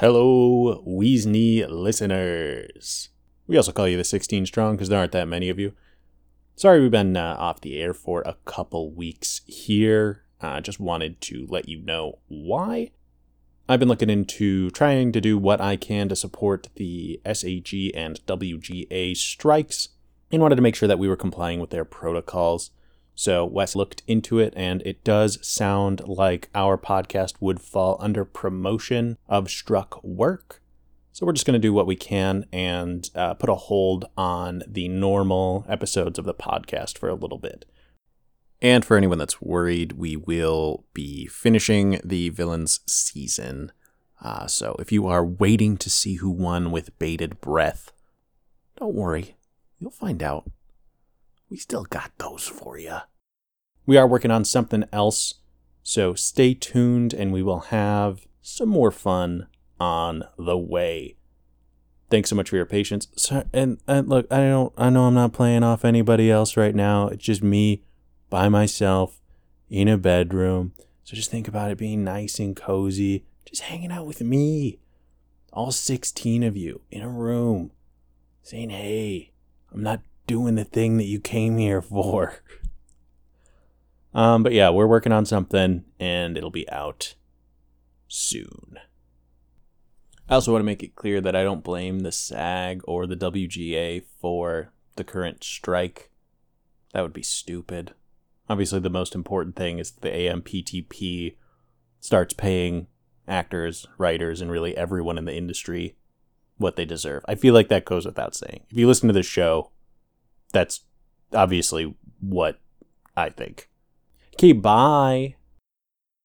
Hello, Weasley listeners. We also call you the 16 strong because there aren't that many of you. Sorry we've been uh, off the air for a couple weeks here. I uh, just wanted to let you know why. I've been looking into trying to do what I can to support the SAG and WGA strikes and wanted to make sure that we were complying with their protocols. So Wes looked into it, and it does sound like our podcast would fall under promotion of struck work. So we're just going to do what we can and uh, put a hold on the normal episodes of the podcast for a little bit. And for anyone that's worried, we will be finishing the villains season. Uh, so if you are waiting to see who won with bated breath, don't worry, you'll find out. We still got those for you. We are working on something else, so stay tuned and we will have some more fun on the way. Thanks so much for your patience. And, and look, I don't I know I'm not playing off anybody else right now. It's just me by myself in a bedroom. So just think about it being nice and cozy, just hanging out with me. All 16 of you in a room saying, "Hey, I'm not doing the thing that you came here for. um, but yeah, we're working on something and it'll be out soon. I also want to make it clear that I don't blame the SAG or the WGA for the current strike. That would be stupid. Obviously, the most important thing is the AMPTP starts paying actors, writers, and really everyone in the industry what they deserve. I feel like that goes without saying. If you listen to this show, that's obviously what I think. Okay, bye.